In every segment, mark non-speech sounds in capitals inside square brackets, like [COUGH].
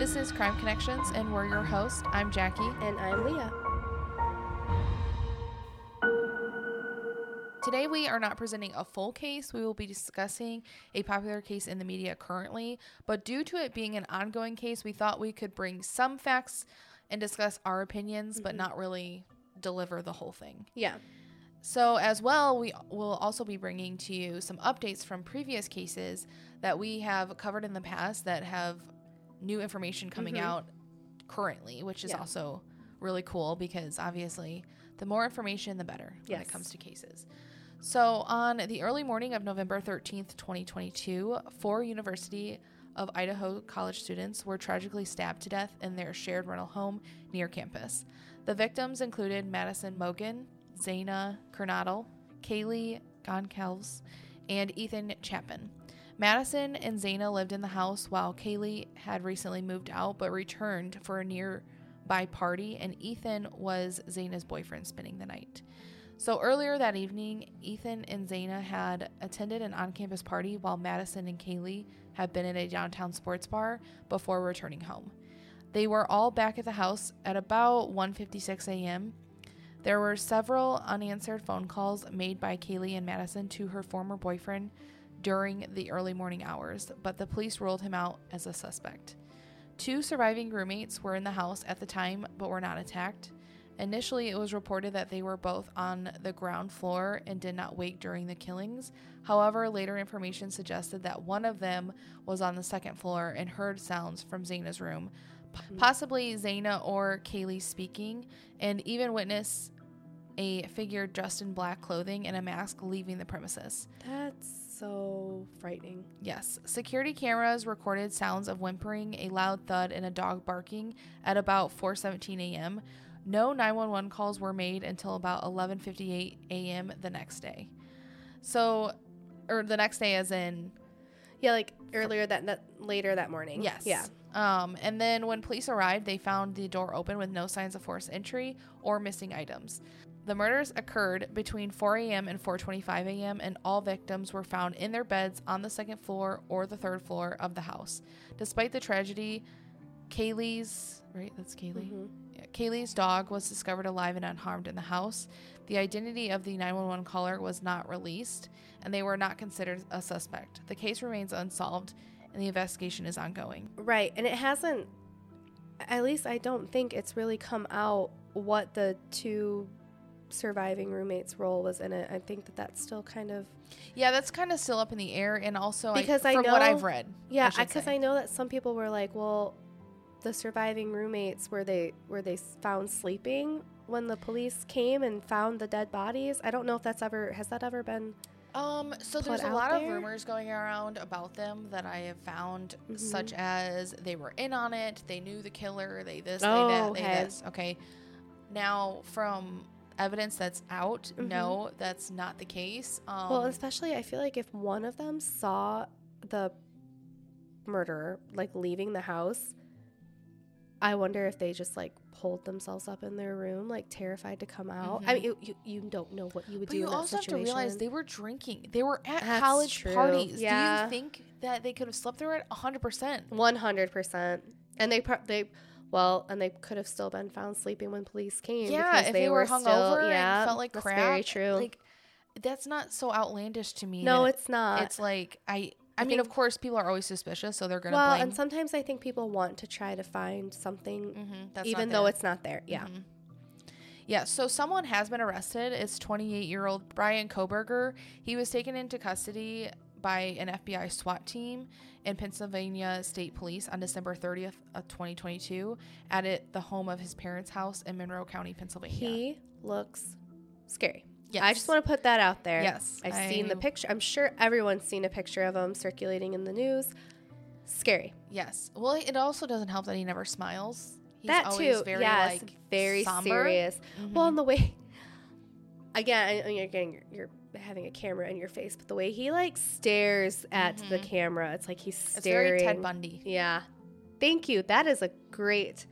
This is Crime Connections, and we're your host. I'm Jackie. And I'm Leah. Today, we are not presenting a full case. We will be discussing a popular case in the media currently, but due to it being an ongoing case, we thought we could bring some facts and discuss our opinions, but mm-hmm. not really deliver the whole thing. Yeah. So, as well, we will also be bringing to you some updates from previous cases that we have covered in the past that have new information coming Mhm. out currently, which is Yeah. also really cool because obviously the more information, the better when it comes to cases. So, on the early morning of November 13th, 2022, four University of Idaho college students were tragically stabbed to death in their shared rental home near campus. The victims included Madison Mogen, Xana Kernodle, Kaylee Goncalves, and Ethan Chapin. Madison and Xana lived in the house while Kaylee had recently moved out but returned for a nearby party, and Ethan was Xana's boyfriend spending the night. So earlier that evening, Ethan and Xana had attended an on campus party while Madison and Kaylee had been at a downtown sports bar before returning home. They were all back at the house at about 1:56 a.m. There were several unanswered phone calls made by Kaylee and Madison to her former boyfriend during the early morning hours, but the police ruled him out as a suspect. Two surviving roommates were in the house at the time but were not attacked. Initially, it was reported that they were both on the ground floor and did not wake during the killings. However, later information suggested that one of them was on the second floor and heard sounds from Xana's room, mm-hmm. possibly Xana or Kaylee speaking, and even witnessed a figure dressed in black clothing and a mask leaving the premises. That's so frightening. Yes. Security cameras recorded sounds of whimpering, a loud thud, and a dog barking at about 4:17 a.m. No 911 calls were made until about 11:58 a.m. the next day. So, or the next day, as in Yeah, like earlier that, that later that morning. yes, Yeah. Um, and then when police arrived, they found the door open with no signs of forced entry or missing items. The murders occurred between 4 a.m. and 4:25 a.m., and all victims were found in their beds on the second floor or the third floor of the house. Despite the tragedy, Kaylee's right, that's Kaylee. Mhm. Yeah, Kaylee's dog was discovered alive and unharmed in the house. The identity of the 911 caller was not released, and they were not considered a suspect. The case remains unsolved, and the investigation is ongoing. Right. And it hasn't, at least I don't think it's really come out what the two surviving roommates' role was in it. I think that that's still kind of. Yeah, that's kind of still up in the air, and also Because I, I from what I've read. Yeah, because say. I, know that some people were like, well, the surviving roommates were they were they found sleeping when the police came and found the dead bodies. I don't know if that's ever has that ever been. Um, so there's a lot of rumors going around about them that I have found, Mhm. such as they were in on it, they knew the killer, they this, Oh, they that, they this. Okay, now from evidence that's out, Mhm. no, that's not the case. Um, well, especially I feel like if one of them saw the murderer like leaving the house, I wonder if they just like pulled themselves up in their room, like terrified to come out. I Mhm. mean, you, you, you don't know what you would but do you in that also have to realize they were drinking. They were at That's college true. parties. Do you think that they could have slept through it? hundred percent. One hundred percent. And they pro- they well, and they could have still been found sleeping when police came. Yeah, if they, were still, hungover yeah, and felt like that's crap. very true. Like that's not so outlandish to me. no, it's not. it's like I. I, I mean, think- of course, people are always suspicious, so they're gonna well, blame. and sometimes I think people want to try to find something, Mhm, that's even though it's not there. Yeah. Mhm. Yeah, so someone has been arrested. It's 28 year old Bryan Kohberger. He was taken into custody by an FBI SWAT team and Pennsylvania State Police on December 30th of 2022 at it, the home of his parents' house in Monroe County, Pennsylvania. He looks scary. yes. I just want to put that out there. Yes, I've seen the picture. I'm sure everyone's seen a picture of him circulating in the news. Scary. Yes. Well, it also doesn't help that he never smiles. He's that always too. very yes, like very somber. serious. Mhm. Well, and the way, again, I- I- again, you're, you're having a camera in your face, but the way he like stares at the Mhm. camera, it's like he's staring. it's very Ted Bundy. Yeah. Thank you. That is a great.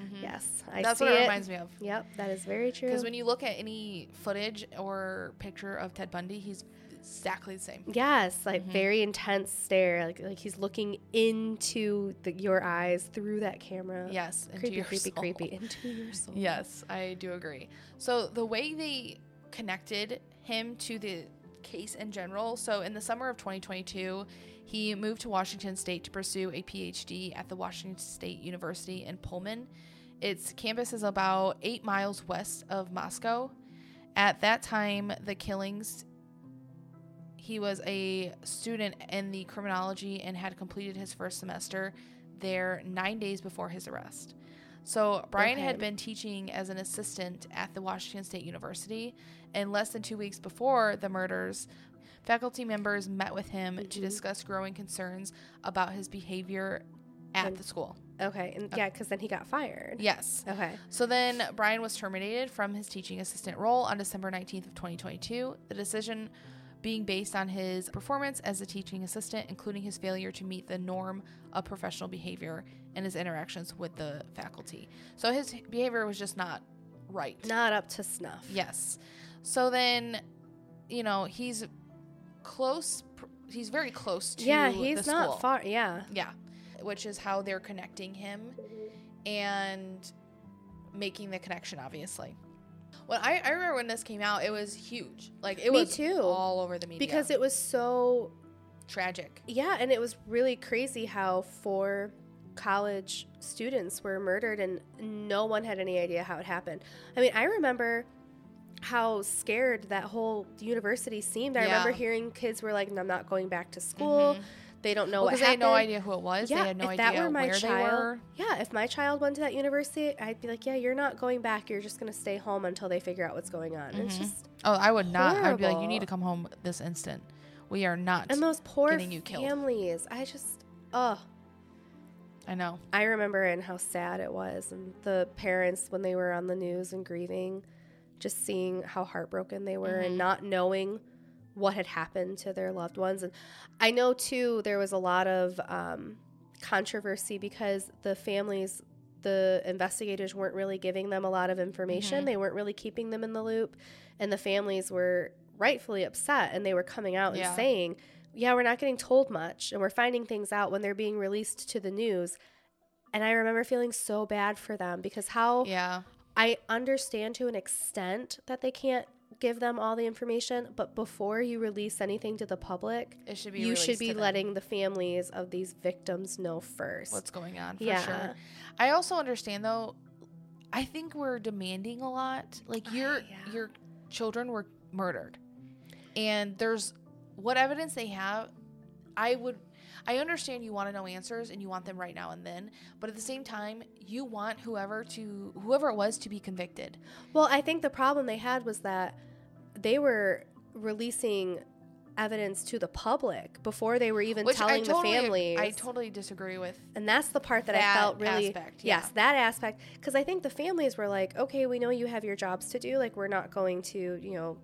Mhm. Yes, I That's see what it it. reminds me of. Yep, that is very true. Because when you look at any footage or picture of Ted Bundy, he's exactly the same. Yes, like Mhm. very intense stare, like like he's looking into the, your eyes through that camera. Yes, into creepy, your creepy, soul. creepy into your [LAUGHS] soul. Yes, I do agree. So the way they connected him to the case in general. So in the summer of 2022, he moved to Washington State to pursue a PhD at the Washington State University in Pullman. Its campus is about eight miles west of Moscow. At that time, the killings. He was a student in the criminology and had completed his first semester there nine days before his arrest. So Bryan had been teaching as an assistant at the Washington State University, and less than two weeks before the murders, faculty members met with him to Mhm. discuss growing concerns about his behavior at And- the school. Okay, and yeah, because then he got fired. Yes. Okay. So then Bryan was terminated from his teaching assistant role on December 19th of 2022. The decision being based on his performance as a teaching assistant, including his failure to meet the norm of professional behavior and his interactions with the faculty. So his behavior was just not right. Not up to snuff. Yes. So then, you know, he's close. He's very close to yeah, he's school. not far. Yeah. Yeah, which is how they're connecting him and making the connection, obviously. When I, I remember when this came out, it was huge. Like it Me was too. all over the media Because it was so tragic. Yeah, and it was really crazy how four college students were murdered and no one had any idea how it happened. I mean, I remember how scared that whole university seemed. I Yeah. remember hearing kids were like, "I'm not going back to school." Mhm. They don't know Well, what because they had no idea who it was. Yeah, they had no if that idea were my where child, they were. Yeah, if my child went to that university, I'd be like, "Yeah, you're not going back. You're just going to stay home until they figure out what's going on." It's Mhm. just Oh, I would not. I'd be like, you need to come home this instant. We are not. and those poor getting you killed. families. I just, oh, I know. I remember and how sad it was, and the parents when they were on the news and grieving, just seeing how heartbroken they were Mhm. and not knowing what had happened to their loved ones. And I know too there was a lot of um, controversy because the families, the investigators weren't really giving them a lot of information. Mhm. They weren't really keeping them in the loop, and the families were rightfully upset, and they were coming out Yeah. and saying yeah, we're not getting told much and we're finding things out when they're being released to the news. And I remember feeling so bad for them because how Yeah. I understand to an extent that they can't give them all the information, but before you release anything to the public, It should be. you should be letting the families of these victims know first. what's going on for Yeah. sure. I also understand though. I think we're demanding a lot. Like your yeah. your children were murdered, and there's what evidence they have. I would. I understand you want to know answers and you want them right now and then, but at the same time, you want whoever to whoever it was to be convicted. Well, I think the problem they had was that they were releasing evidence to the public before they were even Which telling totally, the families. I totally disagree with. And that's the part that, That I felt really aspect, yes, that aspect because I think the families were like, okay, we know you have your jobs to do, like we're not going to, you know,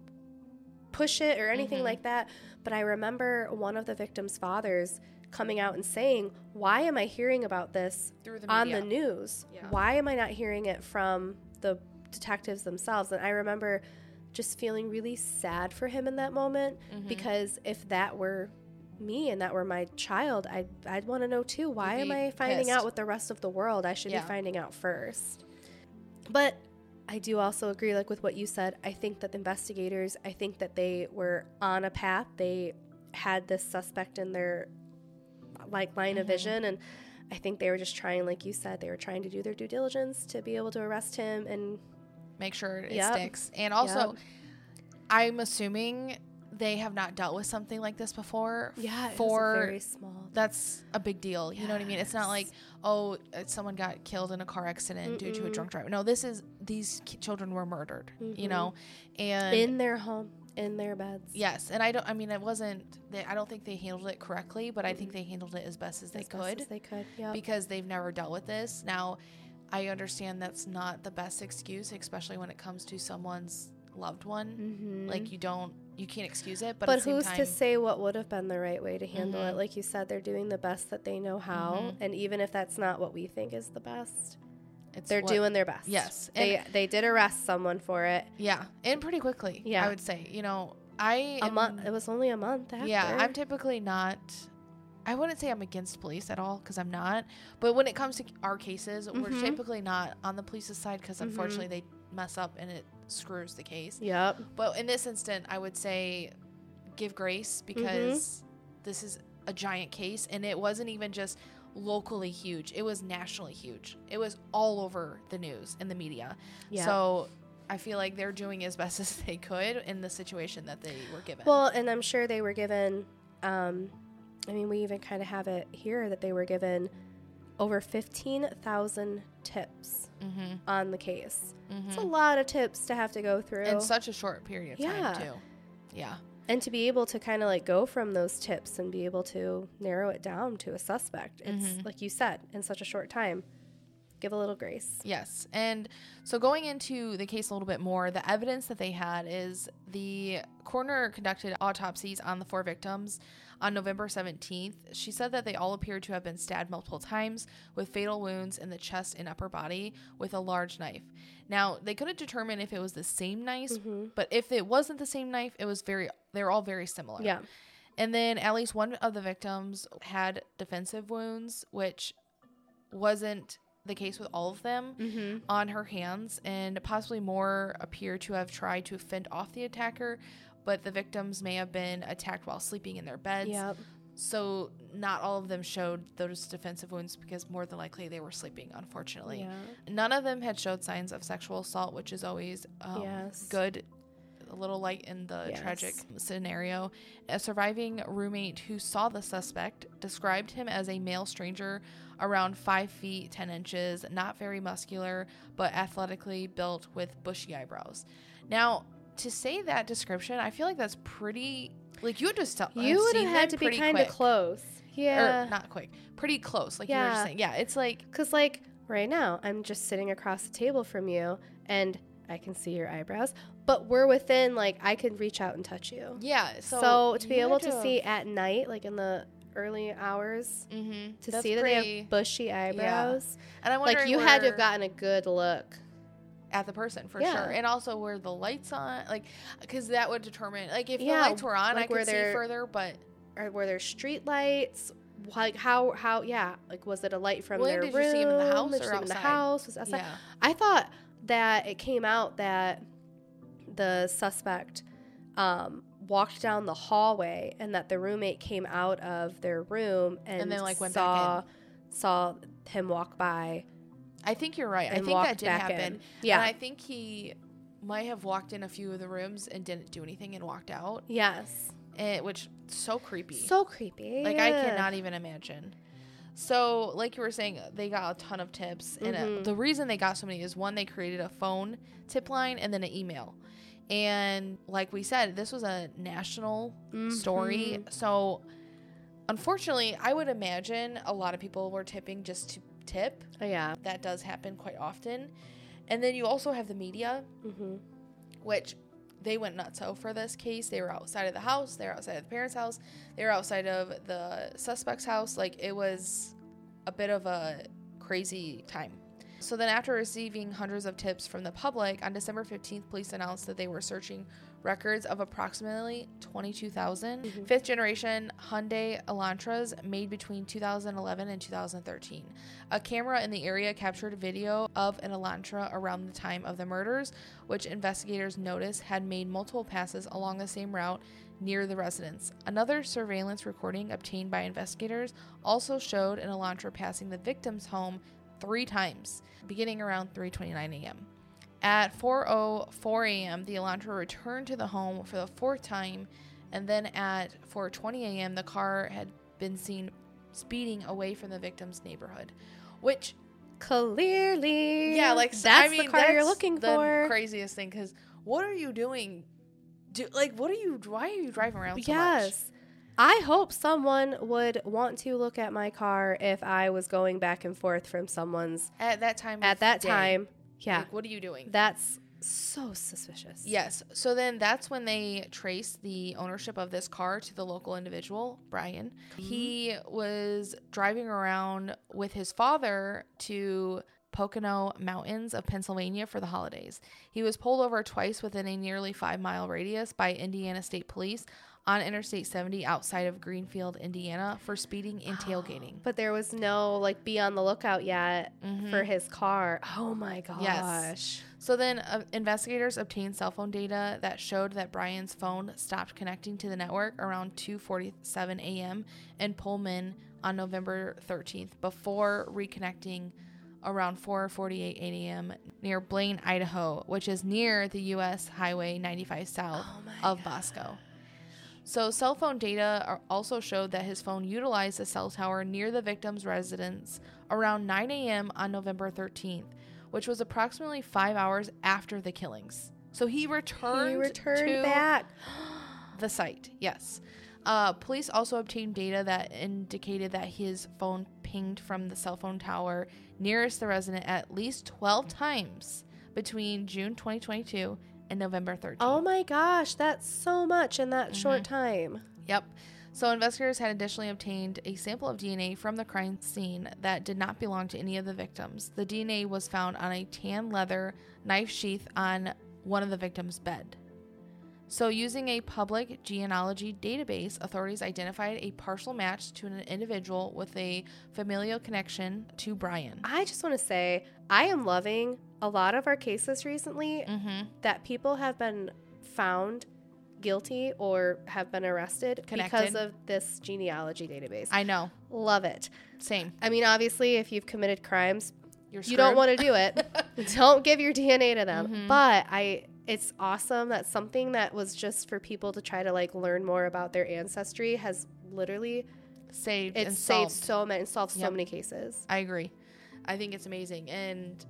push it or anything Mhm. like that. But I remember one of the victims' fathers coming out and saying, "Why am I hearing about this Through the on the news? Yeah. Why am I not hearing it from the detectives themselves?" And I remember just feeling really sad for him in that moment Mhm. because if that were me and that were my child, I'd, I'd want to know too. Why am I finding pissed. out with the rest of the world? I should Yeah. be finding out first. But I do also agree, like with what you said. I think that the investigators, I think that they were on a path. They had this suspect in their like line of Mhm. vision, and I think they were just trying, like you said, they were trying to do their due diligence to be able to arrest him. And make sure it Yep. sticks. And also, I'm assuming they have not dealt with something like this before. yeah, for a very small. that's a big deal. You know what I mean? It's not like oh, uh, someone got killed in a car accident due to a drunk driver. No, this is these children were murdered. You Mhm. know, and in their home, in their beds. yes, and I don't. I mean, it wasn't. They, I don't think they handled it correctly, but I think they handled it as best as they as best could as they could. Yeah. because they've never dealt with this. Now, I understand that's not the best excuse, especially when it comes to someone's loved one. Mm-hmm. Like you don't, you can't excuse it. But, but at the same who's time, to say what would have been the right way to handle it? Mhm. Like you said, they're doing the best that they know how, Mhm. and even if that's not what we think is the best, it's they're what- doing their best. Yes, they they did arrest someone for it. Yeah, and pretty quickly. Yeah. I would say. You know, I A am- month. It was only a month after. Yeah, I'm typically not. I wouldn't say I'm against police at all because I'm not. But when it comes to our cases, we're Mhm. typically not on the police's side because Mhm. unfortunately they mess up and it screws the case. Yep. But in this instant, I would say give grace because this is a giant case and it wasn't even just locally huge, it was nationally huge. It was all over the news and the media. Yeah. So I feel like they're doing as [LAUGHS] best as they could in the situation that they were given. Well, and I'm sure they were given. Um, I mean, we even kind of have it here that they were given over 15,000 tips mm-hmm. on the case. It's a Mm-hmm. lot of tips to have to go through. In such a short period of Yeah. time, too. Yeah. And to be able to kind of like go from those tips and be able to narrow it down to a suspect. It's Mhm. like you said, in such a short time. Give a little grace. Yes. And so going into the case a little bit more, the evidence that they had is the coroner conducted autopsies on the four victims on November 17th. She said that they all appeared to have been stabbed multiple times with fatal wounds in the chest and upper body with a large knife. Now, they couldn't determine if it was the same knife, hmm but if it wasn't the same knife, it was very they're all very similar. Yeah. And then at least one of the victims had defensive wounds, which wasn't the case with all of them Mm-hmm. on her hands, and possibly more appear to have tried to fend off the attacker, but the victims may have been attacked while sleeping in their beds. Yep. So not all of them showed those defensive wounds because more than likely they were sleeping, unfortunately. Yeah. None of them had showed signs of sexual assault, which is always um, Yes. good. A little light in the Yes. tragic scenario. A surviving roommate who saw the suspect described him as a male stranger around five feet, 10 inches, not very muscular, but athletically built with bushy eyebrows. Now, to say that description, I feel like that's pretty. Like, you would just tell. You would have had to be kind of close. Yeah. Or not quick, pretty close. Like you were Yeah. just saying. Yeah, it's like Because, like, right now, I'm just sitting across the table from you and I can see your eyebrows, but we're within, like, I could reach out and touch you. yeah. So, So, to be able had to see at night, like in the early hours, Mhm. to That's see that they have bushy eyebrows, and I'm like, you had to have gotten a good look. At the person for Yeah. sure, and also where the lights on, like, because that would determine, like, if Yeah, the lights were on, like I could see further, but Or were there street lights? Like how how yeah like was it a light from When their did room? you see 'em in the house or in the house? Was outside? yeah, I thought that it came out that the suspect um, walked down the hallway and that the roommate came out of their room and, And then, like, went back saw saw him walk by I think you're right. I think that did happen. in. Yeah. and I think he might have walked in a few of the rooms and didn't do anything and walked out, yes. eh, which so creepy. So creepy. Like I cannot even imagine. So, like you were saying, they got a ton of tips, and uh, Mhm. the reason they got so many is one, they created a phone tip line and then an email. And like we said, this was a national story. Mhm. So, unfortunately, I would imagine a lot of people were tipping just to tip. Oh, yeah. That does happen quite often. And then you also have the media, hmm which they went nuts out for this case. They were outside of the house, they were outside of the parents' house, they were outside of the suspect's house. Like it was a bit of a crazy time. So then, after receiving hundreds of tips from the public, on December 15th, police announced that they were searching records of approximately 22,000 Mhm. fifth generation Hyundai Elantras made between 2011 and 2013. A camera in the area captured video of an Elantra around the time of the murders, which investigators noticed had made multiple passes along the same route near the residence. Another surveillance recording obtained by investigators also showed an Elantra passing the victim's home three times, beginning around 3:29 a.m. At 4:04 a.m., the Elantra returned to the home for the fourth time, and then at 4:20 a.m., the car had been seen speeding away from the victim's neighborhood, which Clearly. yeah, like that's I mean, the car you're looking the for. Craziest thing, because what are you doing? Do like what are you? Why are you driving around so much? I hope someone would want to look at my car if I was going back and forth from someone's At that time. at that day. time. Yeah. Like, what are you doing? That's so suspicious. Yes. So then that's when they traced the ownership of this car to the local individual, Bryan. Mm-hmm. He was driving around with his father to Pocono Mountains of Pennsylvania for the holidays. He was pulled over twice within a nearly five mile radius by Indiana State Police on Interstate 70 outside of Greenfield, Indiana, for speeding and tailgating. [GASPS] But there was no like be on the lookout yet Mhm. for his car. Oh my gosh. Yes. So then uh, investigators obtained cell phone data that showed that Bryan's phone stopped connecting to the network around 2:47 a.m. in Pullman on November 13th before reconnecting around 4:48 a.m. near Blaine, Idaho, which is near the US Highway 95 south Oh of Moscow. So, cell phone data also showed that his phone utilized a cell tower near the victim's residence around 9 a.m. on November 13th, which was approximately five hours after the killings. So he returned, He returned to back. [GASPS] the site. Yes. Uh, police also obtained data that indicated that his phone pinged from the cell phone tower nearest the resident at least 12 times between June 2022 and November 13th. Oh my gosh, that's so much in that Mm-hmm. short time. Yep. So investigators had additionally obtained a sample of DNA from the crime scene that did not belong to any of the victims. The DNA was found on a tan leather knife sheath on one of the victims' bed. So, using a public genealogy database, authorities identified a partial match to an individual with a familial connection to Bryan. I just want to say, I am loving a lot of our cases recently Mm-hmm. that people have been found guilty or have been arrested because of this genealogy database. I know. Love it. Same. I mean, obviously, if you've committed crimes, You're you don't want to do it. [LAUGHS] don't give your DNA to them. Mhm. But I it's awesome that something that was just for people to try to like learn more about their ancestry has literally saved it's and saved solved. so many solved so many cases. I agree. I think it's amazing. And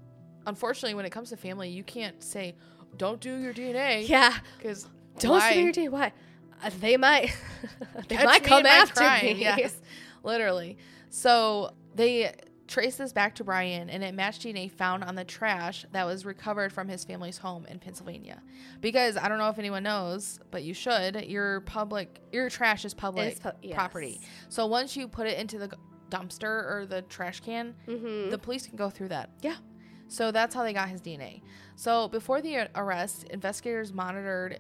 unfortunately, when it comes to family, you can't say, don't do your DNA. [LAUGHS] Yeah. Because Don't do your DNA. Why? Uh, they might [LAUGHS] they might come after me. Yes, [LAUGHS] literally. So they traced this back to Bryan, and it matched DNA found on the trash that was recovered from his family's home in Pennsylvania. Because I don't know if anyone knows, but you should. Your public, your trash is public pu- yes. property. So once you put it into the dumpster or the trash can, Mhm. the police can go through that. Yeah. So that's how they got his DNA. So before the arrest, investigators monitored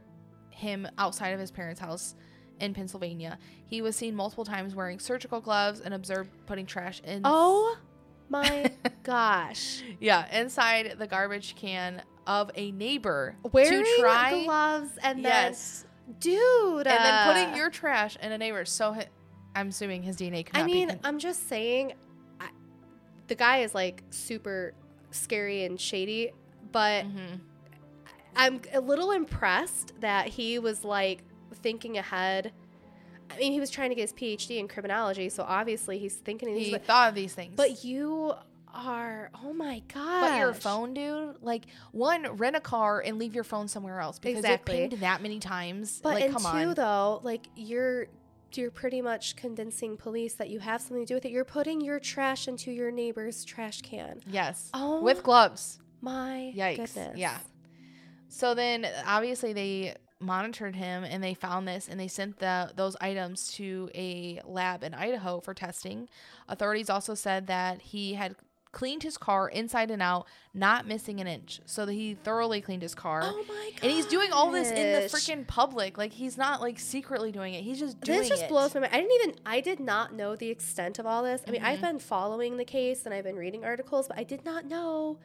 him outside of his parents' house in Pennsylvania. He was seen multiple times wearing surgical gloves and observed putting trash in. Oh my [LAUGHS] gosh. yeah, inside the garbage can of a neighbor Wearing to try. gloves and yes, then dude and then uh, putting your trash in a neighbor's. So hi- I'm assuming his DNA could I mean, con- I'm just saying, I, the guy is like super scary and shady, but Mhm. I'm a little impressed that he was like thinking ahead. I mean, he was trying to get his PhD in criminology, so obviously he's thinking these. He But, thought of these things. but you are, oh my god! But your phone, dude, like one, rent a car and leave your phone somewhere else because Exactly. it pinged that many times. But like, and come two, on. though, like you're you're pretty much convincing police that you have something to do with it. You're putting your trash into your neighbor's trash can. yes, Oh with gloves. my Yikes. goodness! Yeah. So then, obviously, they monitored him and they found this and they sent the those items to a lab in Idaho for testing. Authorities also said that he had cleaned his car inside and out, not missing an inch. So that he thoroughly cleaned his car. Oh my god! And he's doing all this in the freaking public. Like he's not like secretly doing it. He's just doing This just it. blows my mind. I didn't even. I did not know the extent of all this. I mean, I've Mhm. been following the case and I've been reading articles, but I did not know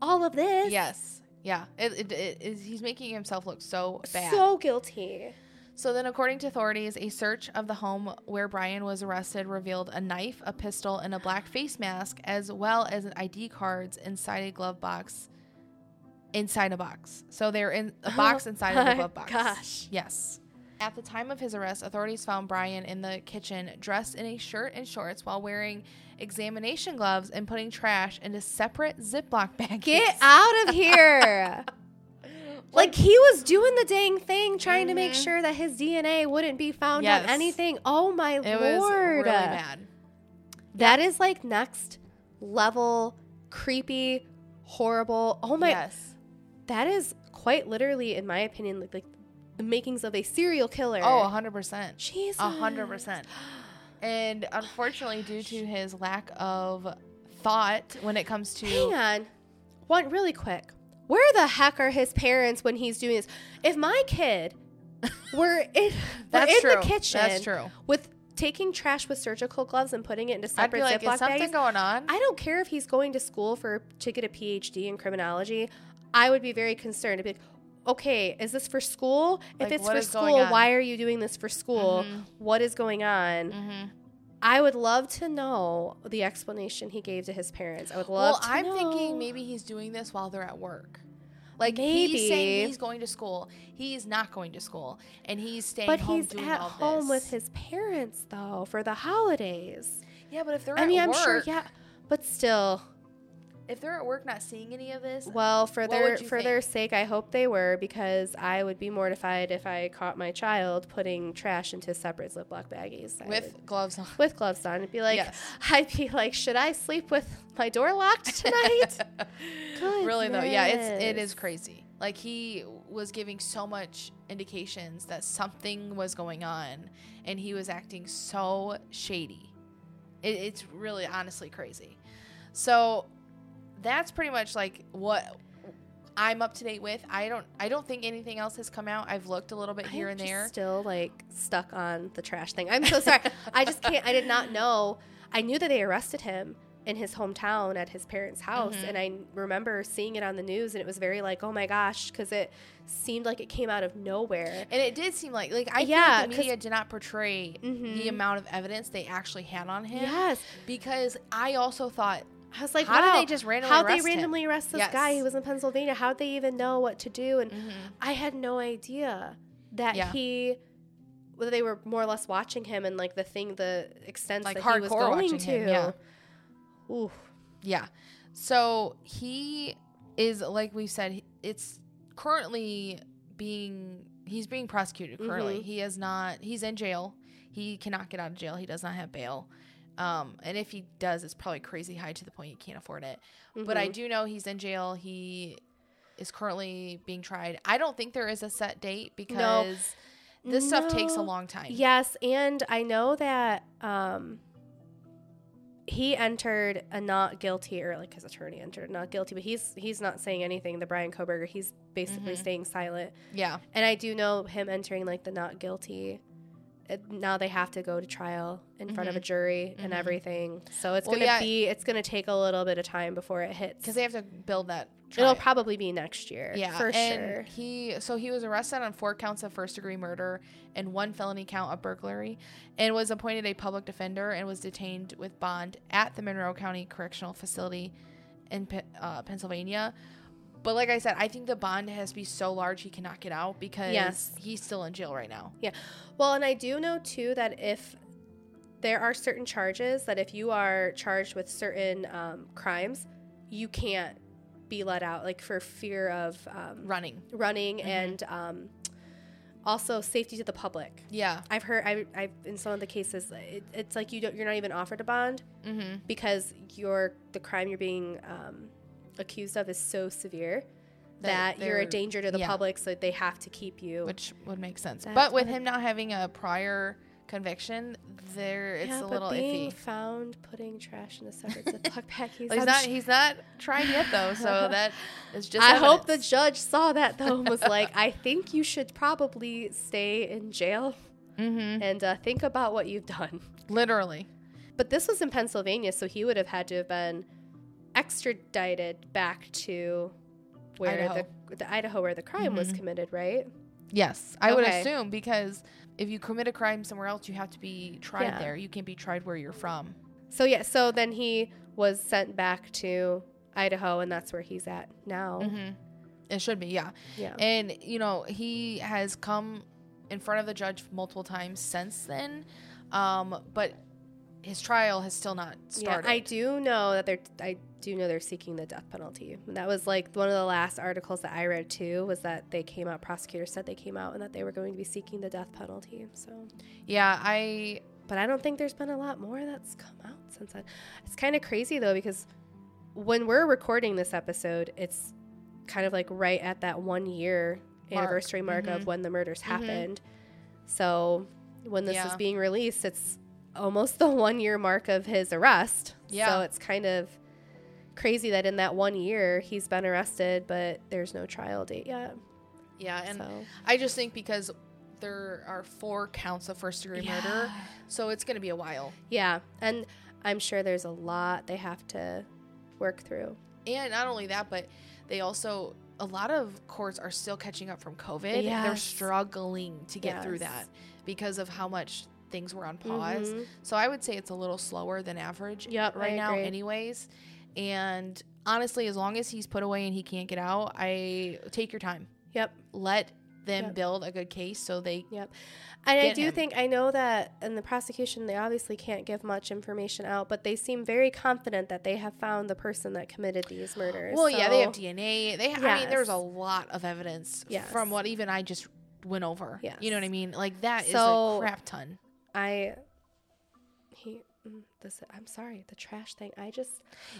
all of this. Yes. Yeah. It, it, it is he's making himself look so bad. So guilty. So then, according to authorities, a search of the home where Bryan was arrested revealed a knife, a pistol, and a black face mask, as well as ID cards inside a glove box. Inside a box. So they're in a oh box Oh inside of the my glove box. gosh. Yes. At the time of his arrest, authorities found Bryan in the kitchen dressed in a shirt and shorts while wearing examination gloves and putting trash into separate Ziploc baggies. Get out of here. [LAUGHS] [LAUGHS] like he was doing the dang thing, trying to make Mhm. sure that his DNA wouldn't be found Yes. on anything. Oh my It was lord! really bad. That is like next level creepy, horrible. Oh my! Yes. That is quite literally, in my opinion, like, like the makings of a serial killer. Oh, 100%. Jesus. A hundred percent. And unfortunately, due to his lack of thought when it comes to Hang on. One really quick. Where the heck are his parents when he's doing this? If my kid were [LAUGHS] in, were in the kitchen That's true. with taking trash with surgical gloves and putting it into I'd separate be like, Ziploc something bags, going on? I don't care if he's going to school for to get a PhD in criminology. I would be very concerned. I'd be like, okay, is this for school? Like, if it's for school, why are you doing this for school? Mhm. What is going on? mm-hmm. I would love to know the explanation he gave to his parents. I would love Well, to I'm know. thinking maybe he's doing this while they're at work. Like Maybe. he's saying he's going to school. He's not going to school, and he's staying But home he's doing at all home with his parents though for the holidays. Yeah, but if they're I at mean, I'm work, sure, yeah, but still, if they're at work not seeing any of this, well, for their for their sake, I hope they were because I would be mortified if I caught my child putting trash into separate Ziploc baggies I with would- gloves on. with gloves on. It'd be like, Yes. I'd be like, should I sleep with my door locked tonight? [LAUGHS] really though, yeah, it's it is crazy. Like he was giving so much indications that something was going on, and he was acting so shady. It, it's really honestly crazy. So that's pretty much like what I'm up to date with. I don't I don't think anything else has come out. I've looked a little bit here I'm and there. Still like stuck on the trash thing. I'm so sorry. [LAUGHS] I just can't. I did not know. I knew that they arrested him in his hometown at his parents' house, Mhm. and I remember seeing it on the news, and it was very like, oh my gosh, because it seemed like it came out of nowhere. And it did seem like like I Yeah, feel like media did not portray Mhm. the amount of evidence they actually had on him. Yes, Because I also thought I was like, How did they just randomly How'd they arrest him? arrest this Yes. guy who was in Pennsylvania? How'd they even know what to do? And Mhm. I had no idea that Yeah. he. Whether they were more or less watching him and like the thing, the extent Like that he was going to. him, yeah. Ooh. Yeah. So he is like we said, it's currently being he's being prosecuted currently. Mhm. He is not he's in jail. He cannot get out of jail. He does not have bail. Um, and if he does, it's probably crazy high to the point you can't afford it. But I Mhm. do know he's in jail. He is currently being tried. I don't think there is a set date because this stuff takes a long time. Yes, and I know that um, he entered a not guilty, or like his attorney entered a not guilty, but he's he's not saying anything. The Bryan Kohberger, he's basically Mhm. staying silent. Yeah. And I do know him entering like the not guilty. Now they have to go to trial in front of a jury and Mhm. everything. So it's Well, gonna yeah. be it's gonna take a little bit of time before it hits. Because they have to build that. It'll probably be next year. Yeah, for and sure. He so he was arrested on four counts of first degree murder and one felony count of burglary, and was appointed a public defender and was detained with bond at the Monroe County Correctional Facility in uh, Pennsylvania. But like I said, I think the bond has to be so large he cannot get out because Yes. he's still in jail right now. Yeah. Well, and I do know too that if there are certain charges that if you are charged with certain um, crimes, you can't be let out, like for fear of um, Running. running Mhm. and um, also safety to the public. Yeah. I've heard, I, I've in some of the cases, it, it's like you don't, you're not even offered a bond Mm-hmm. because your the crime you're being um, accused of is so severe That that, you're a danger to the yeah. public, so they have to keep you. Which would make sense. That's but with him not having a prior conviction, there it's yeah, a little being iffy. found putting trash in a separate Ziploc bag. He's, Well, he's not. sh- He's not tried yet, though. So [LAUGHS] that is just. I hope the judge saw that though and was like, [LAUGHS] I think you should probably stay in jail Mhm. and uh, think about what you've done. Literally. But this was in Pennsylvania, so he would have had to have been extradited back to where Idaho. the the Idaho where the crime was Mhm. committed, right? Yes, I would assume because if you commit a crime somewhere else, you have to be tried Yeah. there. You can't be tried where you're from. So yeah, so then he was sent back to Idaho, and that's where he's at now. Mm-hmm. It should be, yeah. Yeah. And you know he has come in front of the judge multiple times since then, um, but his trial has still not started. Yeah, I do know that they're. I do know they're seeking the death penalty. And that was like one of the last articles that I read too. Was that they came out? Prosecutors said they came out and that they were going to be seeking the death penalty. So, yeah, I but I don't think there's been a lot more that's come out since then. It's kind of crazy though because when we're recording this episode, it's kind of like right at that one year Mark. anniversary mark Mhm. of when the murders Mhm. happened. So when this is being released, it's almost [LAUGHS] the one year mark of his arrest. Yeah. So it's kind of crazy that in that one year he's been arrested, but there's no trial date yet. Yeah, and so I just think because there are four counts of first degree murder, so it's going to be a while. yeah, and I'm sure there's a lot they have to work through. And not only that, but they also a lot of courts are still catching up from COVID. Yeah. They're struggling to get through that because of how much things were on pause. Mhm. So I would say it's a little slower than average Yep, right I now agree. anyways. And honestly, as long as he's put away and he can't get out, I take your time. Yep. Let them Yep. build a good case so they Yep. And I do him. think I know that in the prosecution they obviously can't give much information out, but they seem very confident that they have found the person that committed these murders. Well, yeah, they have DNA. They, I mean, there's a lot of evidence Yes. from what even I just went over. You know what I mean? Like that is So- a crap ton. I he mm, this I'm sorry, the trash thing. I just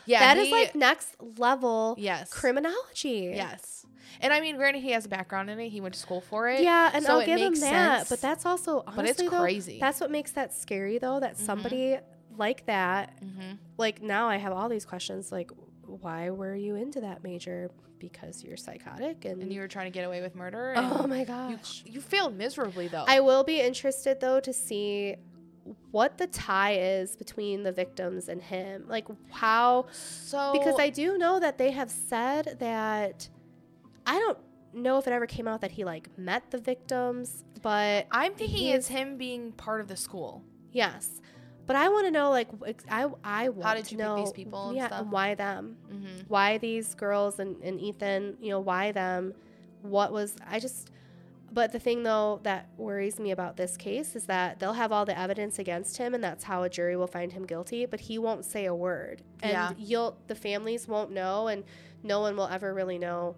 Yeah, that is he- like next level yes, criminology. yes. And I mean, granted, he has a background in it. He went to school for it. Yeah, and so I'll give him that. sense. But that's also honestly But it's though, crazy. that's what makes that scary though, that somebody like that Mhm. like now I have all these questions like why were you into that major? Because you're psychotic and, and you were trying to get away with murder. And Oh my gosh. you failed miserably though. I will be interested though to see what the tie is between the victims and him. Like how so because I do know that they have said that I don't know if it ever came out that he like met the victims, but I'm thinking it's him being part of the school. yes. But I want to know like I I want how did to you pick know these people and yeah, stuff? and why them? Mm-hmm. Why these girls and, and Ethan, you know, why them? What was I just but the thing though that worries me about this case is that they'll have all the evidence against him and that's how a jury will find him guilty, but he won't say a word. And Yeah. you'll the families won't know and no one will ever really know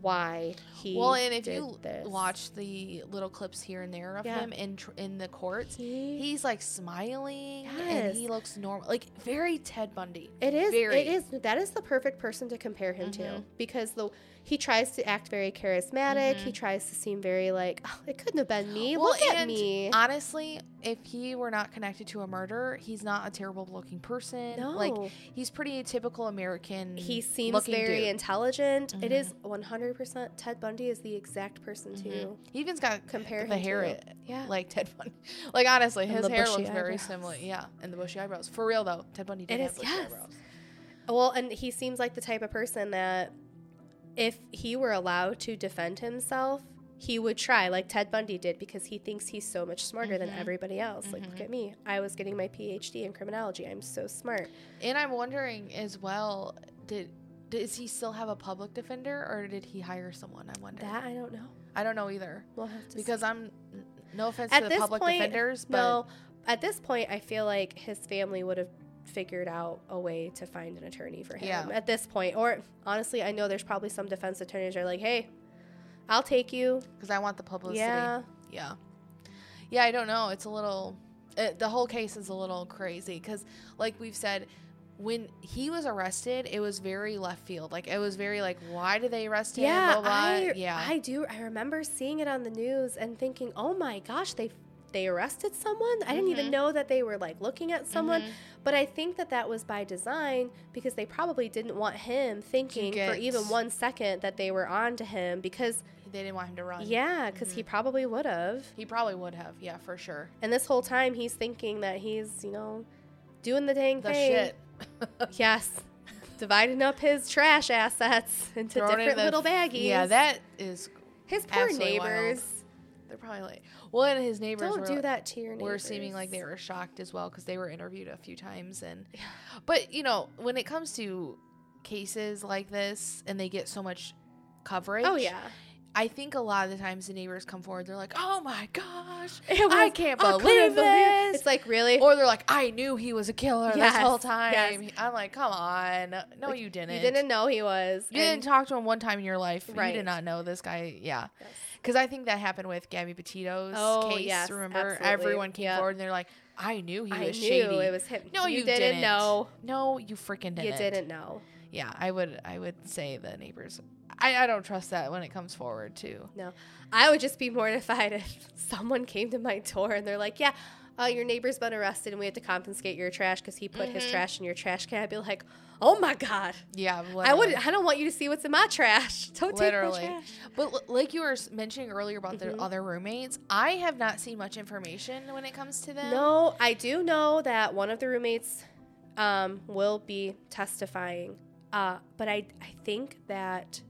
why he Well, and if you this. watch the little clips here and there of Yeah. him in tr- in the courts, he, he's like smiling and he looks normal, like very Ted Bundy. It is. Very. It is. That is the perfect person to compare him to Mhm. because the he tries to act very charismatic. He Mhm. tries to seem very like oh, it couldn't have been me. Well, Look at me. Honestly, if he were not connected to a murder, he's not a terrible looking person. No. Like he's pretty typical American. he seems very dude. intelligent. It Mhm. is 100% Ted Bundy is the exact person Mhm. to He even's got compare the hair it, Yeah. like Ted Bundy. [LAUGHS] Like honestly, his hair looks very similar. Yeah, and the bushy eyebrows. For real though, Ted Bundy did It have is, bushy yes. eyebrows. Well, and he seems like the type of person that if he were allowed to defend himself, he would try, like Ted Bundy did, because he thinks he's so much smarter than Mhm. everybody else. Like, look Mhm. at me. I was getting my PhD in criminology. I'm so smart. And I'm wondering as well, did does he still have a public defender or did he hire someone? I wonder. That I don't know. I don't know either We'll have to because see. I'm no offense At to the public point, defenders, but no. At this point, I feel like his family would have figured out a way to find an attorney for him. Yeah. At this point, or honestly, I know there's probably some defense attorneys that are like, "Hey, I'll take you." because I want the publicity. Yeah. Yeah. Yeah, I don't know. It's a little, it, the whole case is a little crazy because, like we've said, when he was arrested, it was very left field. Like, it was very like, why did they arrest him? Yeah, Blah, blah. I, yeah. I do. I remember seeing it on the news and thinking, "Oh my gosh, they they arrested someone." I didn't even Mhm. know that they were like looking at someone. Mhm. But I think that that was by design because they probably didn't want him thinking for even one second that they were on to him because They didn't want him to run. yeah, because he probably would have. He probably would have. Yeah, for sure. And this whole time he's thinking that he's you know doing the dang The thing. shit. [LAUGHS] Yes. Dividing up his trash assets into Thrown in different the- little baggies. Yeah, that is. his poor absolutely wild. neighbors. They're probably like, well, and his neighbors Don't were, do that to your neighbors. were seeming like they were shocked as well because they were interviewed a few times and but you know when it comes to cases like this and they get so much coverage Oh yeah. i think a lot of the times the neighbors come forward they're like oh my gosh It i can't believe believe- this It's like really. or they're like i knew he was a killer Yes, this whole time yes. i'm like come on no Like, you didn't You didn't know he was. you didn't talk to him one time in your life. You did not know this guy. Yeah. Yes. Because I think that happened with Gabby Petito's Oh, case. yes, remember? absolutely. Everyone came Yep. forward and they're like, I knew he I was knew shady. it was him. No, you, didn't, didn't, know. No, you freaking didn't. You didn't know. Yeah, I would. I would say the neighbors. I, I don't trust that when it comes forward too. No. I would just be mortified [LAUGHS] if someone came to my door and they're like, "Yeah, uh, your neighbor's been arrested and we have to confiscate your trash because he put his Mhm. trash in your trash can, I'd be like, oh my God. Yeah, I would. I don't want you to see what's in my trash. [LAUGHS] Don't Literally. take my trash. But l- like you were mentioning earlier about Mhm. the other roommates, I have not seen much information when it comes to them. No, I do know that one of the roommates um, will be testifying. Uh, but I, I think that,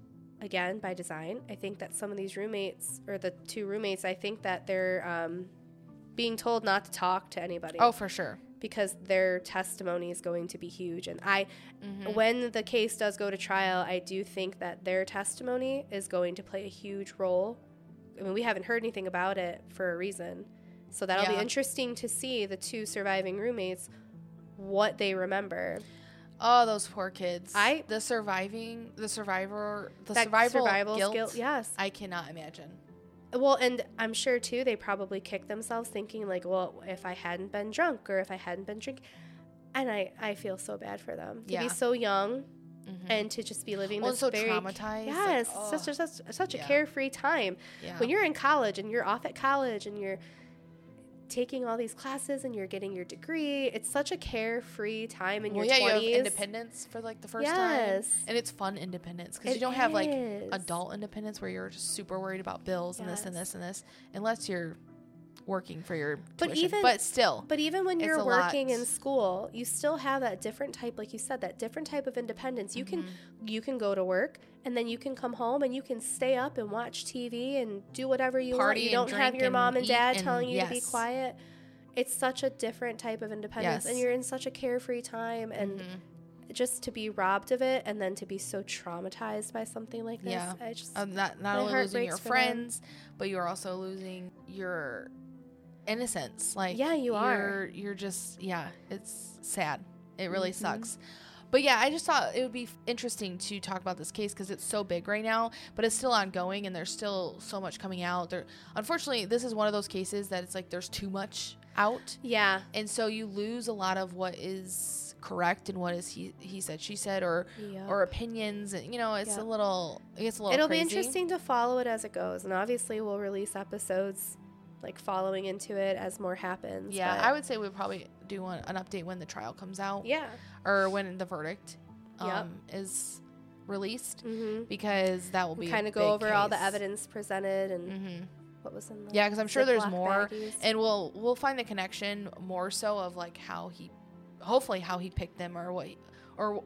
again, by design, I think that some of these roommates, or the two roommates, I think that they're um, being told not to talk to anybody. Oh, for sure. Because their testimony is going to be huge. And I, Mhm. when the case does go to trial, I do think that their testimony is going to play a huge role. I mean, we haven't heard anything about it for a reason. So that'll be interesting to see the two surviving roommates what they remember. Oh, those poor kids. I- the surviving, the survivor, the survival, survival guilt. skill. Yes. I cannot imagine. Well, and I'm sure too they probably kicked themselves thinking like, well, if I hadn't been drunk or if I hadn't been drinking. And I, I feel so bad for them to Yeah. be so young Mhm. and to just be living Well, this so very traumatized. like, yes, oh, such a such, such a Yeah. carefree time. yeah. when you're in college and you're off at college and you're taking all these classes and you're getting your degree, it's such a carefree time in well, your yeah, you have 20s. independence for like the first time, Yes. and it's fun independence because you don't have like adult independence where you're just super worried about bills and this and this and this, unless you're working for your But tuition. even- but still, But even when you're a lot. working in school, you still have that different type, like you said, that different type of independence. You can Mm-hmm. you can go to work and then you can come home and you can stay up and watch TV and do whatever you want. You don't have your mom and dad and- telling you to be quiet. It's such a different type of independence, and you're in such a carefree time, and Mhm. just to be robbed of it and then to be so traumatized by something like this, Yeah. I just Uh, not not only losing your them. friends, but you're also losing your innocence. Like Yeah, you you're, are. You're just yeah, it's sad. It really Mhm. sucks. But yeah, I just thought it would be interesting to talk about this case because it's so big right now, but it's still ongoing and there's still so much coming out. There, unfortunately, this is one of those cases that it's like there's too much out, yeah, and so you lose a lot of what is correct and what is he he said she said or yeah. or opinions and you know it's Yeah. a little it a little. It'll crazy. be interesting to follow it as it goes, and obviously we'll release episodes like following into it as more happens. Yeah, but- I would say we'd probably do one, an update when the trial comes out Yeah. or when the verdict Yep. um, is released Mm-hmm. because that will be Kind of go over all the evidence presented and hmm what was in the Yeah, because I'm sure there's more, baggies. and we'll we'll find the connection more so of like how he, hopefully how he picked them or what, or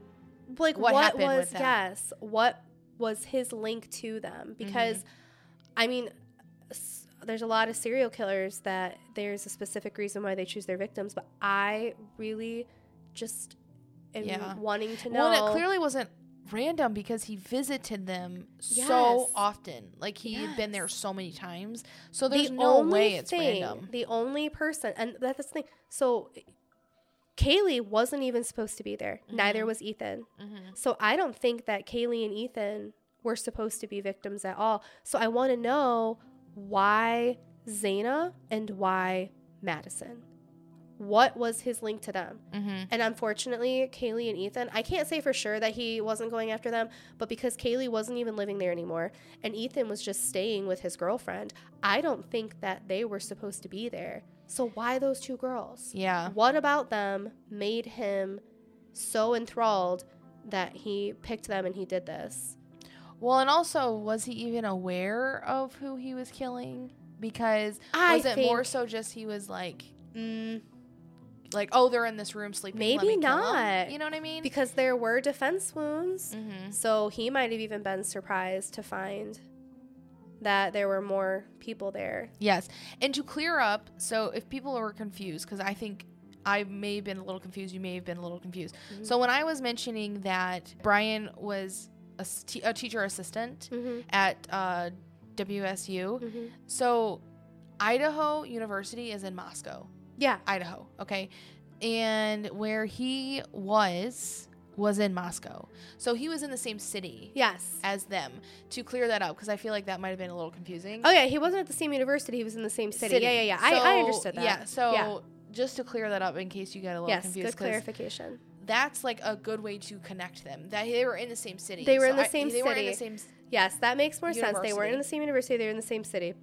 like what what, happened was yes what was his link to Mm-hmm. them because i mean s- there's a lot of serial killers that there's a specific reason why they choose their victims but i really just am Yeah. wanting to know well, it clearly wasn't random because he visited them so often. Like he had been there so many times, so there's the no way it's thing, random. the only person and that's the thing so kaylee wasn't even supposed to be there neither Mhm. was ethan hmm So I don't think that Kaylee and Ethan were supposed to be victims at all. So I want to know why Xana and why Madison. What was his link to them? hmm And unfortunately, Kaylee and Ethan, I can't say for sure that he wasn't going after them, but because Kaylee wasn't even living there anymore and Ethan was just staying with his girlfriend, I don't think that they were supposed to be there. So why those two girls? Yeah. What about them made him so enthralled that he picked them and he did this? Well, and also, was he even aware of who he was killing? Because I was it more so just he was like, mm, like, oh, they're in this room sleeping. let Maybe me kill 'em? not. You know what I mean? Because there were defense wounds. mm-hmm. So he might have even been surprised to find that there were more people there. Yes, and to clear up, so if people were confused, because I think I may have been a little confused, you may have been a little confused. Mm-hmm. So when I was mentioning that Bryan was a, s- te- a teacher assistant Mm-hmm. at uh, WSU, Mm-hmm. so Idaho University is in Moscow. Yeah. Idaho, okay? And where he was was in Moscow. So he was in the same city Yes. as them. To clear that up because I feel like that might have been a little confusing. Oh yeah, he wasn't at the same university. He was in the same city. Yeah, yeah, yeah. I, I understood that. Yeah, so Yeah. just to clear that up in case you get a little yes, confused good 'cause clarification. That's like a good way to connect them. That they were in the same city. They were So in the I- same They were in the city. same Yes, that makes more sense. They weren't in the same university. They were in the same city.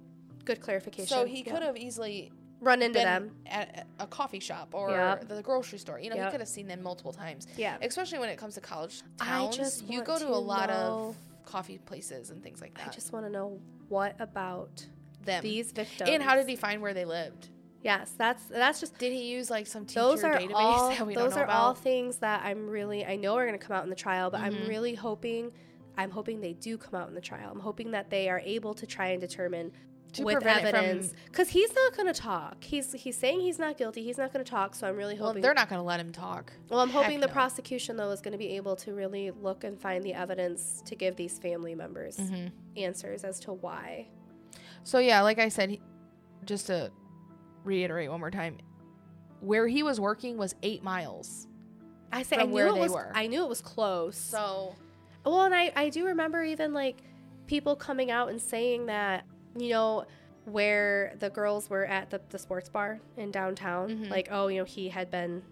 Good clarification. So he Yeah. could have easily Run into them. at a coffee shop or Yep. the grocery store. You know, Yep. he could have seen them multiple times. Yeah. Especially when it comes to college I towns, just you go to, to a lot know- of coffee places and things like that. I just want to know what about them. these victims. and how did he find where they lived? Yes, that's that's just Did he use like some teacher those are database all [LAUGHS] that we those are about? all things that I'm really I know are going to come out in the trial, but I'm Mhm. really hoping I'm hoping they do come out in the trial. I'm hoping that they are able to try and determine with prevent it from- evidence because he's not going to talk. He's he's saying he's not guilty. He's not going to talk. So I'm really well, hoping. they're not going to let him talk. well, I'm Heck hoping the no. prosecution though is going to be able to really look and find the evidence to give these family members Mhm. answers as to why. So yeah, like I said, he, just to reiterate one more time, where he was working was eight miles. I say I knew it was. were. I knew it was close. So Well, and I, I do remember even like people coming out and saying that, you know, where the girls were at the, the sports bar in downtown, Mhm. like, oh, you know, he had been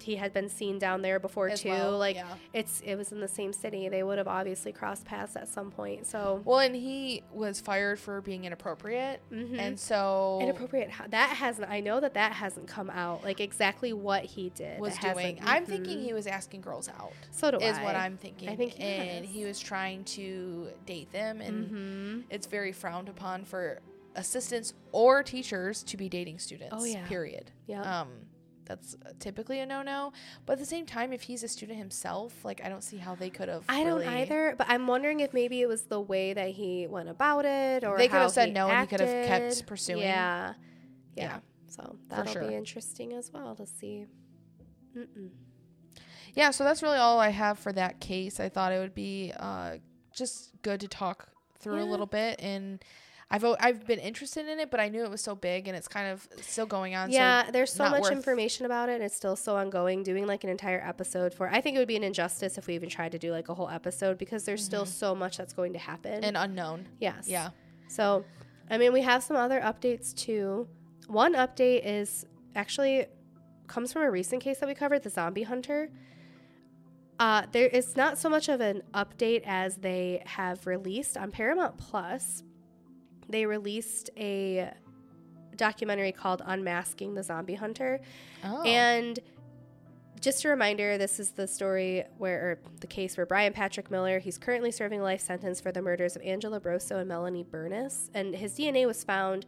he had been seen down there before As too. well, like yeah. it's it was in the same city. They would have obviously crossed paths at some point. So well, and he was fired for being inappropriate, Mhm. and so inappropriate that hasn't I know that that hasn't come out like exactly what he did was doing. hasn't- I'm thinking he was asking girls out. so do is I. what I'm thinking. I think he and he was trying to date them, and Mhm. it's very frowned upon for assistants or teachers to be dating students. Oh, yeah. Period. Yep. Um, that's typically a no-no. But at the same time, if he's a student himself, like I don't see how they could have. I don't either, but I'm wondering if maybe it was the way that he went about it, or They could have said no and he could have kept pursuing. Yeah, yeah. Yeah, So that'll sure. be interesting as well to see. Mm-mm. Yeah. So that's really all I have for that case. I thought it would be uh, just good to talk through a little bit and. I've I've been interested in it, but I knew it was so big and it's kind of still going on. Yeah, so there's so much information about it. And it's still so ongoing. Doing like an entire episode for, I think it would be an injustice if we even tried to do like a whole episode because there's still so much that's going to happen. and unknown. yes, Yeah. So, I mean, we have some other updates too. One update is actually comes from a recent case that we covered, the zombie hunter. Uh, there is not so much of an update as they have released on Paramount Plus. They released a documentary called Unmasking the Zombie Hunter. Oh. And just a reminder this is the story where, or the case where Brian Patrick Miller, he's currently serving a life sentence for the murders of Angela Brosso and Melanie Bernas. And his DNA was found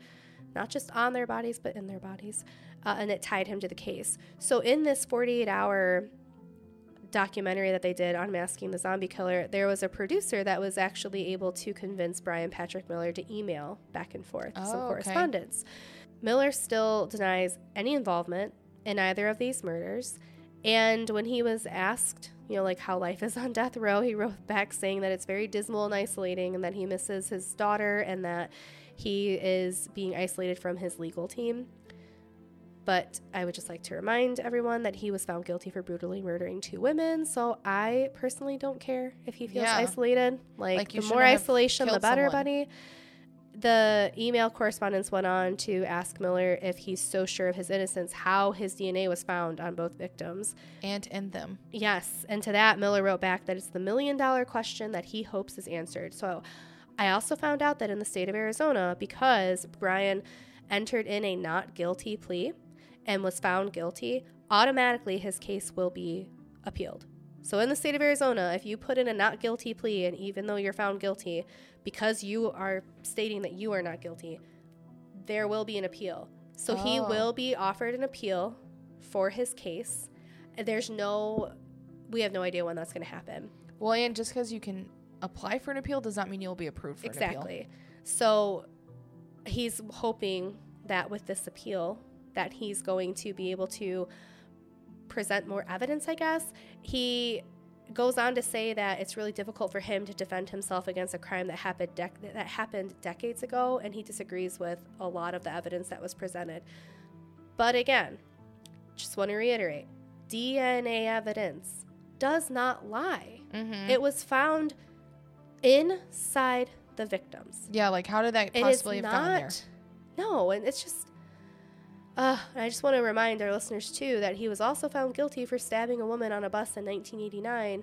not just on their bodies, but in their bodies. Uh, and it tied him to the case. So, in this 48 hour documentary that they did on masking the zombie killer, there was a producer that was actually able to convince Brian Patrick Miller to email back and forth oh, some Oh, okay. correspondence. Miller still denies any involvement in either of these murders. And when he was asked, you know, like how life is on death row, he wrote back saying that it's very dismal and isolating and that he misses his daughter and that he is being isolated from his legal team. But I would just like to remind everyone that he was found guilty for brutally murdering two women. So I personally don't care if he feels Yeah. isolated. Like, Like, the more isolation, the better, someone. buddy. The email correspondence went on to ask Miller if he's so sure of his innocence, how his DNA was found on both victims. and in them. Yes. And to that, Miller wrote back that it's the million dollar question that he hopes is answered. So I also found out that in the state of Arizona, because Brian entered in a not guilty plea and was found guilty, automatically his case will be appealed. So in the state of Arizona, if you put in a not guilty plea, and even though you're found guilty, because you are stating that you are not guilty, there will be an appeal. So he Oh. will be offered an appeal for his case. There's no, we have no idea when that's going to happen. Well, and just because you can apply for an appeal does not mean you'll be approved for an appeal. Exactly. So he's hoping that with this appeal, that he's going to be able to present more evidence, I guess. He goes on to say that it's really difficult for him to defend himself against a crime that happened dec- that happened decades ago and he disagrees with a lot of the evidence that was presented. But again, just want to reiterate, DNA evidence does not lie. Mm-hmm. It was found inside the victims. yeah, like how did that possibly have gone there? No, and it's just. Uh, I just want to remind our listeners too that he was also found guilty for stabbing a woman on a bus in 1989,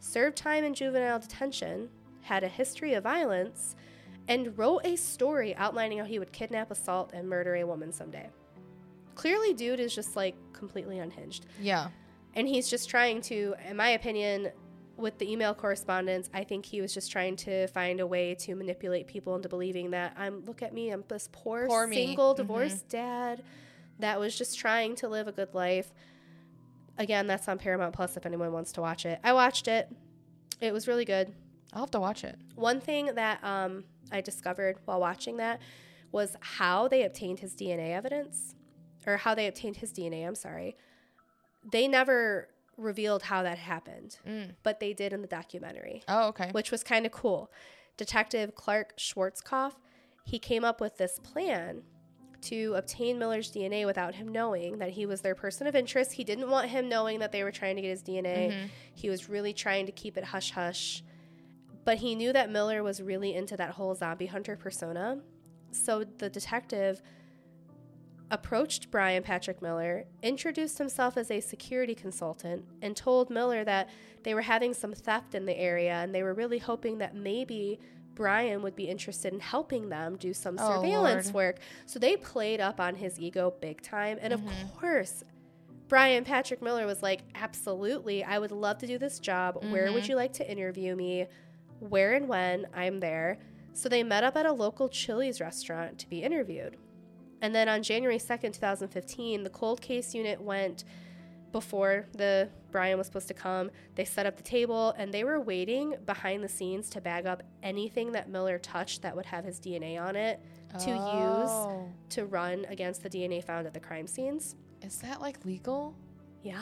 served time in juvenile detention, had a history of violence, and wrote a story outlining how he would kidnap, assault, and murder a woman someday. Clearly, dude is just like completely unhinged. Yeah. And he's just trying to, in my opinion, with the email correspondence, I think he was just trying to find a way to manipulate people into believing that I'm, look at me, I'm this poor, Poor me. single, Mhm. divorced dad that was just trying to live a good life. Again, that's on Paramount Plus if anyone wants to watch it. I watched it, it was really good. I'll have to watch it. One thing that um, I discovered while watching that was how they obtained his DNA evidence, or how they obtained his DNA. I'm sorry. They never revealed how that happened, Mm. but they did in the documentary, Oh, okay. which was kind of cool. Detective Clark Schwarzkopf, he came up with this plan to obtain Miller's DNA without him knowing that he was their person of interest. He didn't want him knowing that they were trying to get his DNA. Mhm. He was really trying to keep it hush hush. But he knew that Miller was really into that whole zombie hunter persona. So the detective approached Brian Patrick Miller, introduced himself as a security consultant, and told Miller that they were having some theft in the area and they were really hoping that maybe Brian would be interested in helping them do some Oh, surveillance Lord. work. So they played up on his ego big time. And Mhm. of course, Brian Patrick Miller was like, Absolutely, I would love to do this job. Where would Mhm. you like to interview me? Where and when? I'm there. So they met up at a local Chili's restaurant to be interviewed. And then on January 2nd, 2015, the cold case unit went before the Brian was supposed to come. They set up the table and they were waiting behind the scenes to bag up anything that Miller touched that would have his DNA on it to use Oh. to run against the DNA found at the crime scenes. Is that like legal? Yeah.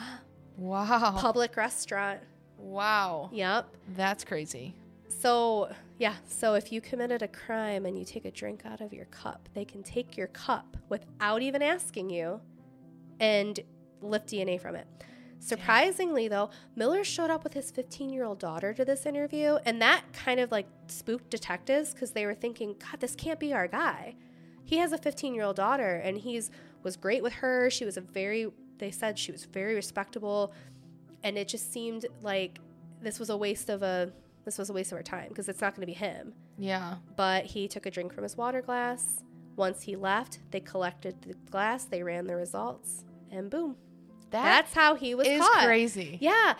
Wow. Public restaurant. wow. Yep. That's crazy. So, yeah, so if you committed a crime and you take a drink out of your cup, they can take your cup without even asking you and lift DNA from it. Surprisingly, though, Miller showed up with his 15 year old daughter to this interview, and that kind of like spooked detectives because they were thinking, God, this can't be our guy. He has a 15 year old daughter, and he's was great with her. She was a very, they said she was very respectable, and it just seemed like this was a waste of a this was a waste of our time because it's not going to be him. Yeah. But he took a drink from his water glass. Once he left, they collected the glass, they ran the results, and boom. That That's how he was is caught. crazy. Yeah.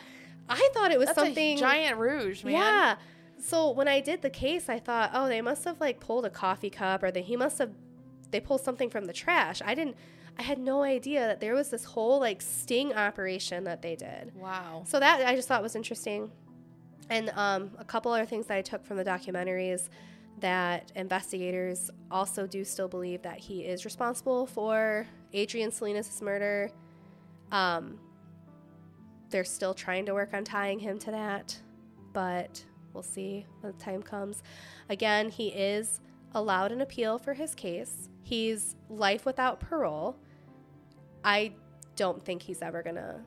I thought it was That's something a giant rouge, man. Yeah. So when I did the case, I thought, oh, they must have like pulled a coffee cup or that he must have they pulled something from the trash. I didn't I had no idea that there was this whole like sting operation that they did. Wow. So that I just thought was interesting. And um, a couple other things that I took from the documentaries that investigators also do still believe that he is responsible for Adrian Salinas' murder. Um, they're still trying to work on tying him to that, but we'll see when the time comes. Again, he is allowed an appeal for his case. He's life without parole. I don't think he's ever gonna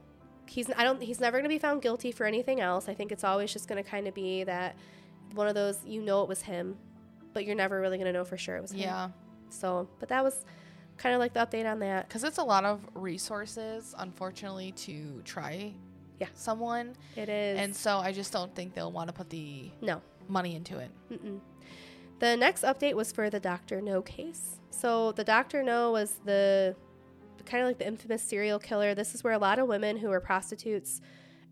he's I don't he's never going to be found guilty for anything else. I think it's always just going to kind of be that one of those you know it was him, but you're never really going to know for sure it was him. Yeah. So, but that was kind of like the update on that. Because it's a lot of resources, unfortunately, to try Yeah. someone. It is And so I just don't think they'll want to put the no. money into it. Mm-mm. The next update was for the Dr. No case. So the Dr. No was the kind of like the infamous serial killer. This is where a lot of women who were prostitutes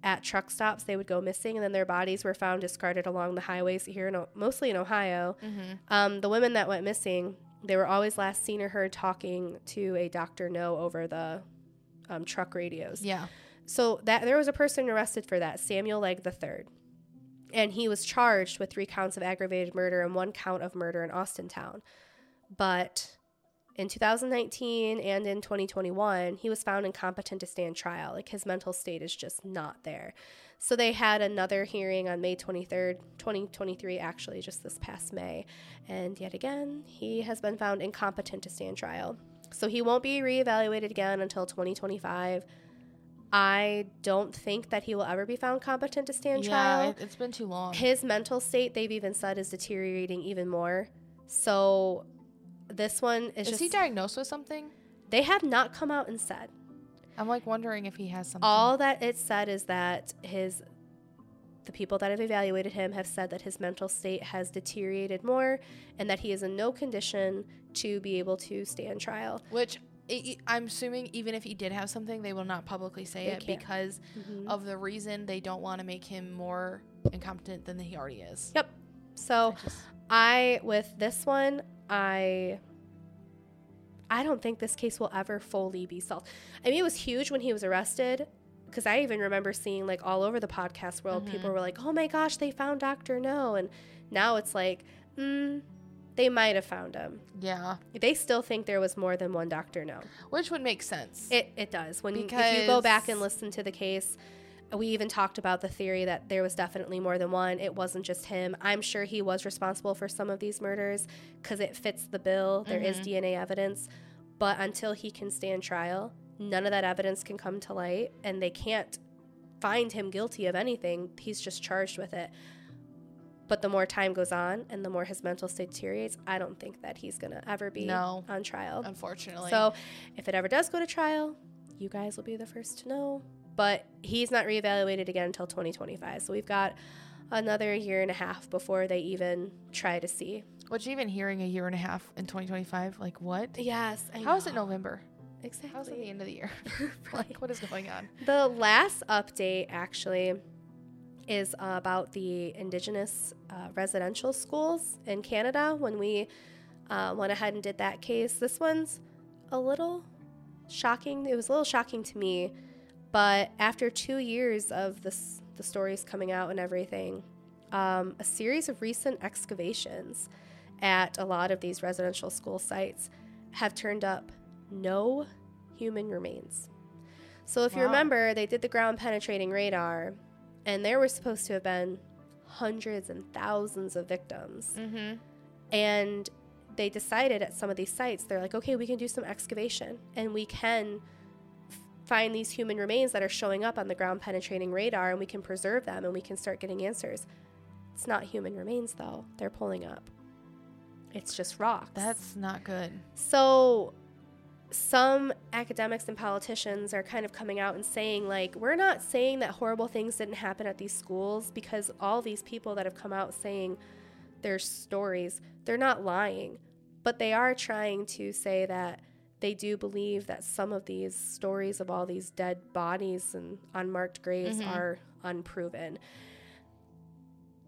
at truck stops they would go missing, and then their bodies were found discarded along the highways here, in, O- mostly in Ohio. Mm-hmm. Um, the women that went missing, they were always last seen or heard talking to a Dr. No over the um, truck radios. Yeah. So that there was a person arrested for that, Samuel Legg III. And he was charged with three counts of aggravated murder and one count of murder in Austintown. But in 2019 and in 2021, he was found incompetent to stand trial. Like his mental state is just not there. So they had another hearing on May 23rd, 2023, actually, just this past May. And yet again, he has been found incompetent to stand trial. So he won't be reevaluated again until 2025. I don't think that he will ever be found competent to stand yeah, trial. it, it's been too long. His mental state, they've even said, is deteriorating even more. So this one is, Is just he diagnosed with something? they have not come out and said. I'm like wondering if he has something. All that it said is that his the people that have evaluated him have said that his mental state has deteriorated more and that he is in no condition to be able to stand trial. Which i I'm assuming even if he did have something, they will not publicly say They it can't. because Mhm. of the reason they don't want to make him more incompetent than he already is. Yep. So I just- I with this one, I I don't think this case will ever fully be solved. I mean, it was huge when he was arrested because I even remember seeing like all over the podcast world, people were like, "Oh my gosh, they found Doctor No," and now it's like, mm, they might have found him. yeah, They still think there was more than one Doctor No. which would make sense. It it does. When you, if you go back and listen to the case, we even talked about the theory that there was definitely more than one. It wasn't just him. I'm sure he was responsible for some of these murders because it fits the bill. There is mm-hmm. DNA evidence, but until he can stand trial, none of that evidence can come to light, and they can't find him guilty of anything. He's just charged with it. But the more time goes on and the more his mental state deteriorates, I don't think that he's going to ever be No. on trial. unfortunately. So if it ever does go to trial, you guys will be the first to know. But he's not reevaluated again until 2025. So we've got another year and a half before they even try to see. which even hearing a year and a half in 2025, like what? Yes. I How is it. November? Exactly. How's it the end of the year? [LAUGHS] [LAUGHS] Like what is going on? The last update actually is about the Indigenous uh, residential schools in Canada. When we uh, went ahead and did that case, this one's a little shocking. It was a little shocking to me, but after two years of this, the stories coming out and everything, um, a series of recent excavations at a lot of these residential school sites have turned up no human remains. So, if you remember, they did the ground penetrating radar, and there were supposed to have been hundreds and thousands of victims. Mm-hmm. And they decided at some of these sites, they're like, okay, we can do some excavation and we can find these human remains that are showing up on the ground penetrating radar and we can preserve them and we can start getting answers. It's not human remains, though, they're pulling up. It's just rocks. That's not good. So some academics and politicians are kind of coming out and saying like we're not saying that horrible things didn't happen at these schools because all these people that have come out saying their stories, they're not lying, but they are trying to say that they do believe that some of these stories of all these dead bodies and unmarked graves Mhm. are unproven.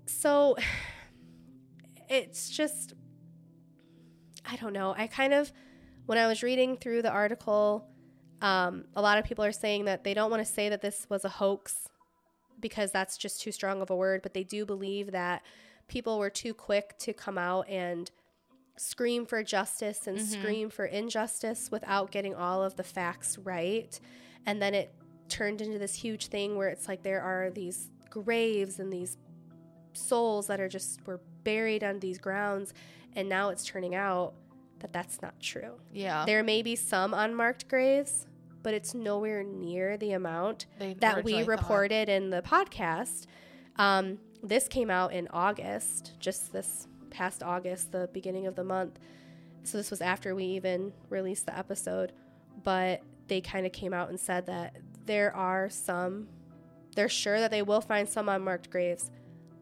So [SIGHS] it's just I don't know. I kind of, when I was reading through the article, um, a lot of people are saying that they don't want to say that this was a hoax because that's just too strong of a word, but they do believe that people were too quick to come out and scream for justice and scream for injustice without getting all of the facts right. And then it turned into this huge thing where it's like there are these graves and these souls that are just were buried on these grounds and now it's turning out that that's not true. Yeah. There may be some unmarked graves, but it's nowhere near the amount They that we originally thought. reported in the podcast. Um, this came out in August, just this past August, the beginning of the month. So this was after we even released the episode, but they kind of came out and said that there are some, they're sure that they will find some unmarked graves,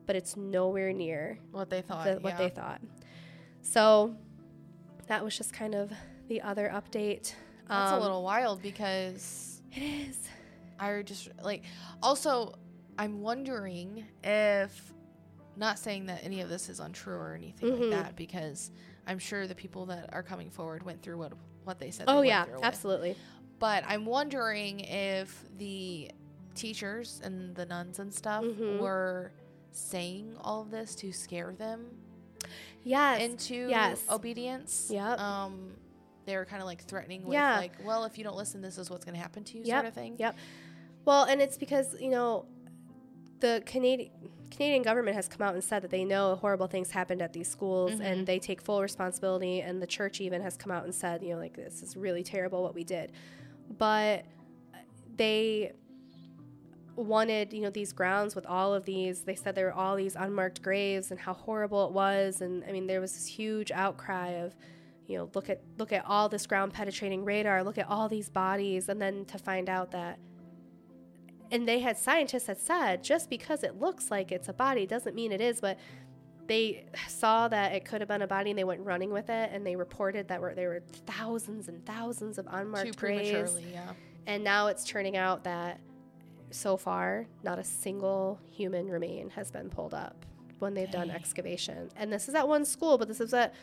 but it's nowhere near what they thought. the, what yeah. they thought. So that was just kind of the other update. That's Um, a little wild because It is. I just like. Also, I'm wondering if, not saying that any of this is untrue or anything Mhm. like that, because I'm sure the people that are coming forward went through what what they said. Oh they went yeah, through with. absolutely. But I'm wondering if the teachers and the nuns and stuff Mhm. were saying all of this to scare them Yes. into yes. obedience. Yep. Um, they were kind of like threatening with Yeah. like, well, if you don't listen, this is what's going to happen to you, Yep. sort of thing. Yep. Well, and it's because you know the Canadian Canadian government has come out and said that they know horrible things happened at these schools Mhm. and they take full responsibility. And the church even has come out and said, you know, like this is really terrible what we did, but they wanted you know these grounds with all of these they said there were all these unmarked graves and how horrible it was and i mean there was this huge outcry of you know look at look at all this ground penetrating radar look at all these bodies and then to find out that and they had scientists that said just because it looks like it's a body doesn't mean it is but they saw that it could have been a body and they went running with it and they reported that were, there were thousands and thousands of Too unmarked graves. prematurely, yeah. And now it's turning out that so far, not a single human remain has been pulled up when they've done excavation. And this is at one school, but this is at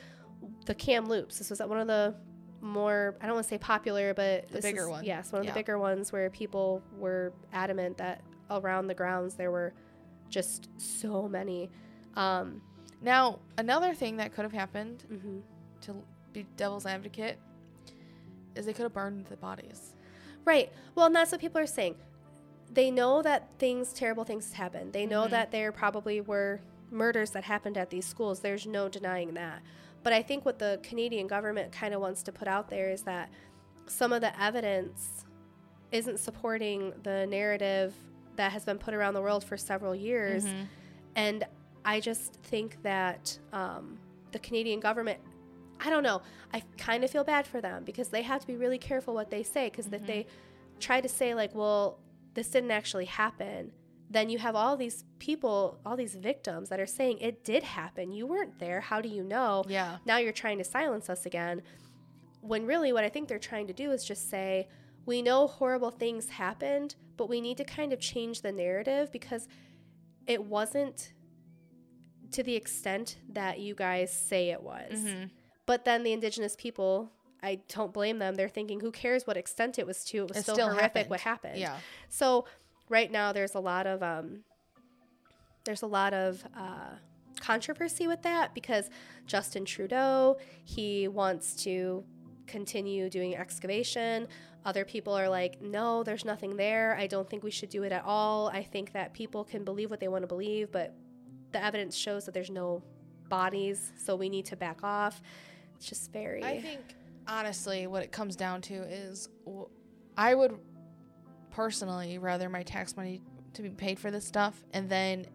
the Kamloops. This was at one of the more, I don't want to say popular, but The this bigger is- one. Yes, one of Yeah. the bigger ones where people were adamant that around the grounds there were just so many. Um, Now, another thing that could have happened mhm. to be devil's advocate is they could have burned the bodies. Right. Well, and that's what people are saying. They know that things, terrible things happen. They know Mhm. that there probably were murders that happened at these schools. There's no denying that. But I think what the Canadian government kind of wants to put out there is that some of the evidence isn't supporting the narrative that has been put around the world for several years. Mhm. And I just think that um, the Canadian government, I don't know, I kind of feel bad for them because they have to be really careful what they say. Because if they try to say, like, well, this didn't actually happen, then you have all these people, all these victims that are saying it did happen. You weren't there. How do you know? Yeah. Now you're trying to silence us again. When really, what I think they're trying to do is just say, we know horrible things happened, but we need to kind of change the narrative because it wasn't to the extent that you guys say it was. Mhm. But then the indigenous people, I don't blame them. They're thinking, who cares what extent it was to? It was It still, still horrific happened. what happened. Yeah. So right now there's a lot of um, there's a lot of uh, controversy with that because Justin Trudeau he wants to continue doing excavation. Other people are like, no, there's nothing there. I don't think we should do it at all. I think that people can believe what they want to believe, but the evidence shows that there's no bodies, so we need to back off. It's just very. I think honestly, what it comes down to is, I would personally rather my tax money to be paid for this stuff, and then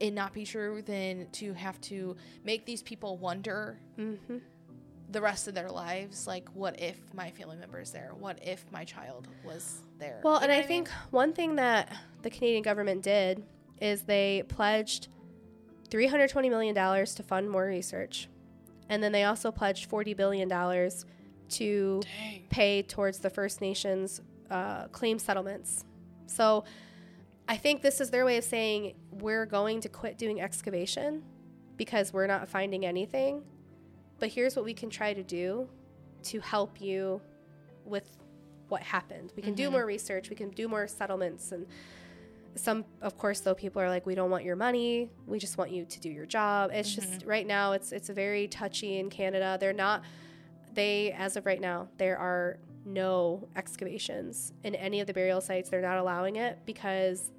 it not be true than to have to make these people wonder Mhm. the rest of their lives. Like, what if my family member is there? What if my child was there? Well, You and know I mean? think one thing that the Canadian government did is they pledged $320 million to fund more research. And then they also pledged $40 billion to Dang. pay towards the First Nations uh, claim settlements. So I think this is their way of saying we're going to quit doing excavation because we're not finding anything. But here's what we can try to do to help you with what happened. We can do Mhm. more research, we can do more settlements and some of course though people are like we don't want your money we just want you to do your job it's just right now it's it's very touchy in canada they're not they as of right now there are no excavations in any of the burial sites. They're not allowing it because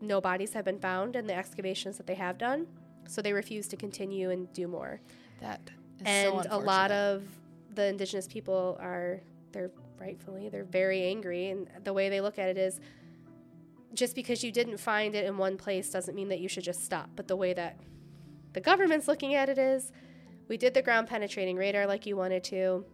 no bodies have been found in the excavations that they have done. So they refuse to continue and do more. That is and so a lot of the indigenous people are they're rightfully they're very angry. And the way they look at it is just because you didn't find it in one place doesn't mean that you should just stop. But the way that the government's looking at it is we did the ground penetrating radar like you wanted to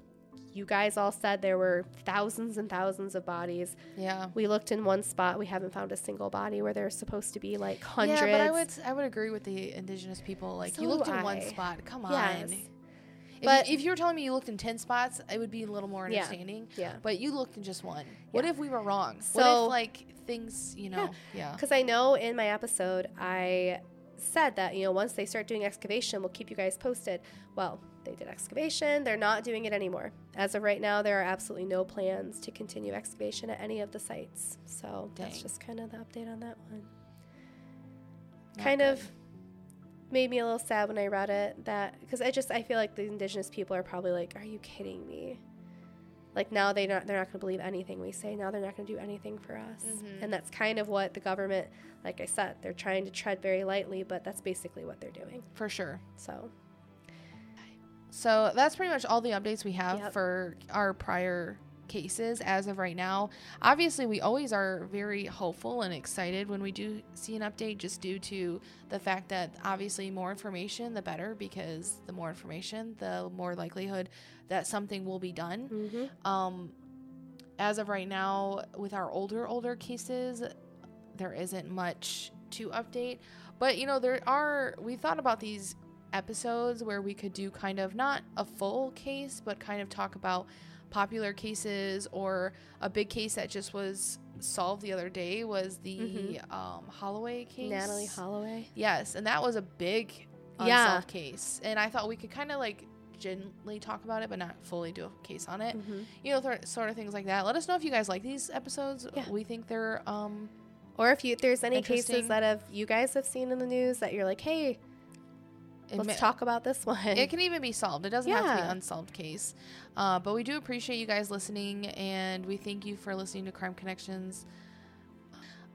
you guys all said there were thousands and thousands of bodies yeah. we looked in one spot we haven't found a single body where there's supposed to be like hundreds Yeah, but I would I would agree with the indigenous people. Like So you looked do in one spot. Come on. Yes. If, But- you, if you were telling me you looked in ten spots, it would be a little more understanding. yeah But you looked in just one. What if we were wrong? what So- if like things, you know? Yeah. Because I know in my episode, I said that, you know, once they start doing excavation, we'll keep you guys posted. Well, they did excavation. They're not doing it anymore. As of right now, there are absolutely no plans to continue excavation at any of the sites. So that's just kind of the update on that one. Not kind good. of made me a little sad when I read it that because I just I feel like the indigenous people are probably like, "Are you kidding me?" Like now they not they're not going to believe anything we say. Now they're not going to do anything for us, Mhm. and that's kind of what the government, like I said, they're trying to tread very lightly, but that's basically what they're doing. for sure. So So that's pretty much all the updates we have Yep. for our prior cases as of right now. Obviously, we always are very hopeful and excited when we do see an update, just due to the fact that obviously more information, the better, because the more information, the more likelihood that something will be done. mm-hmm. Um, as of right now, with our older older cases, there isn't much to update. But you know, there are we thought about these episodes where we could do kind of not a full case, but kind of talk about popular cases or a big case that just was solved the other day was the Mhm. um, Holloway case. Natalee Holloway. Yes, and that was a big unsolved Yeah. case, and I thought we could kind of like gently talk about it, but not fully do a case on it. Mhm. You know, th- sort of things like that. Let us know if you guys like these episodes. Yeah. We think they're um Or if you there's any cases that have you guys have seen in the news that you're like, hey, let's ma- talk about this one. It can even be solved. It doesn't have to be an unsolved case. Uh, but we do appreciate you guys listening, and we thank you for listening to Crime Connections.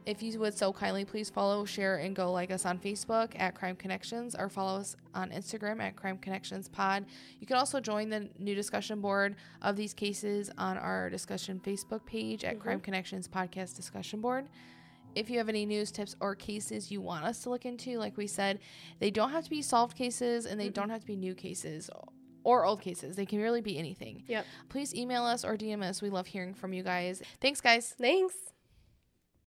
If you would so kindly, please follow, share, and go like us on Facebook at Crime Connections or follow us on Instagram at Crime Connections Pod. You can also join the new discussion board of these cases on our discussion Facebook page at Mhm. Crime Connections Podcast Discussion Board. If you have any news tips or cases you want us to look into, like we said, they don't have to be solved cases and they Mhm. don't have to be new cases or old cases. They can really be anything. Yep. Please email us or DM us. We love hearing from you guys. Thanks, guys. Thanks.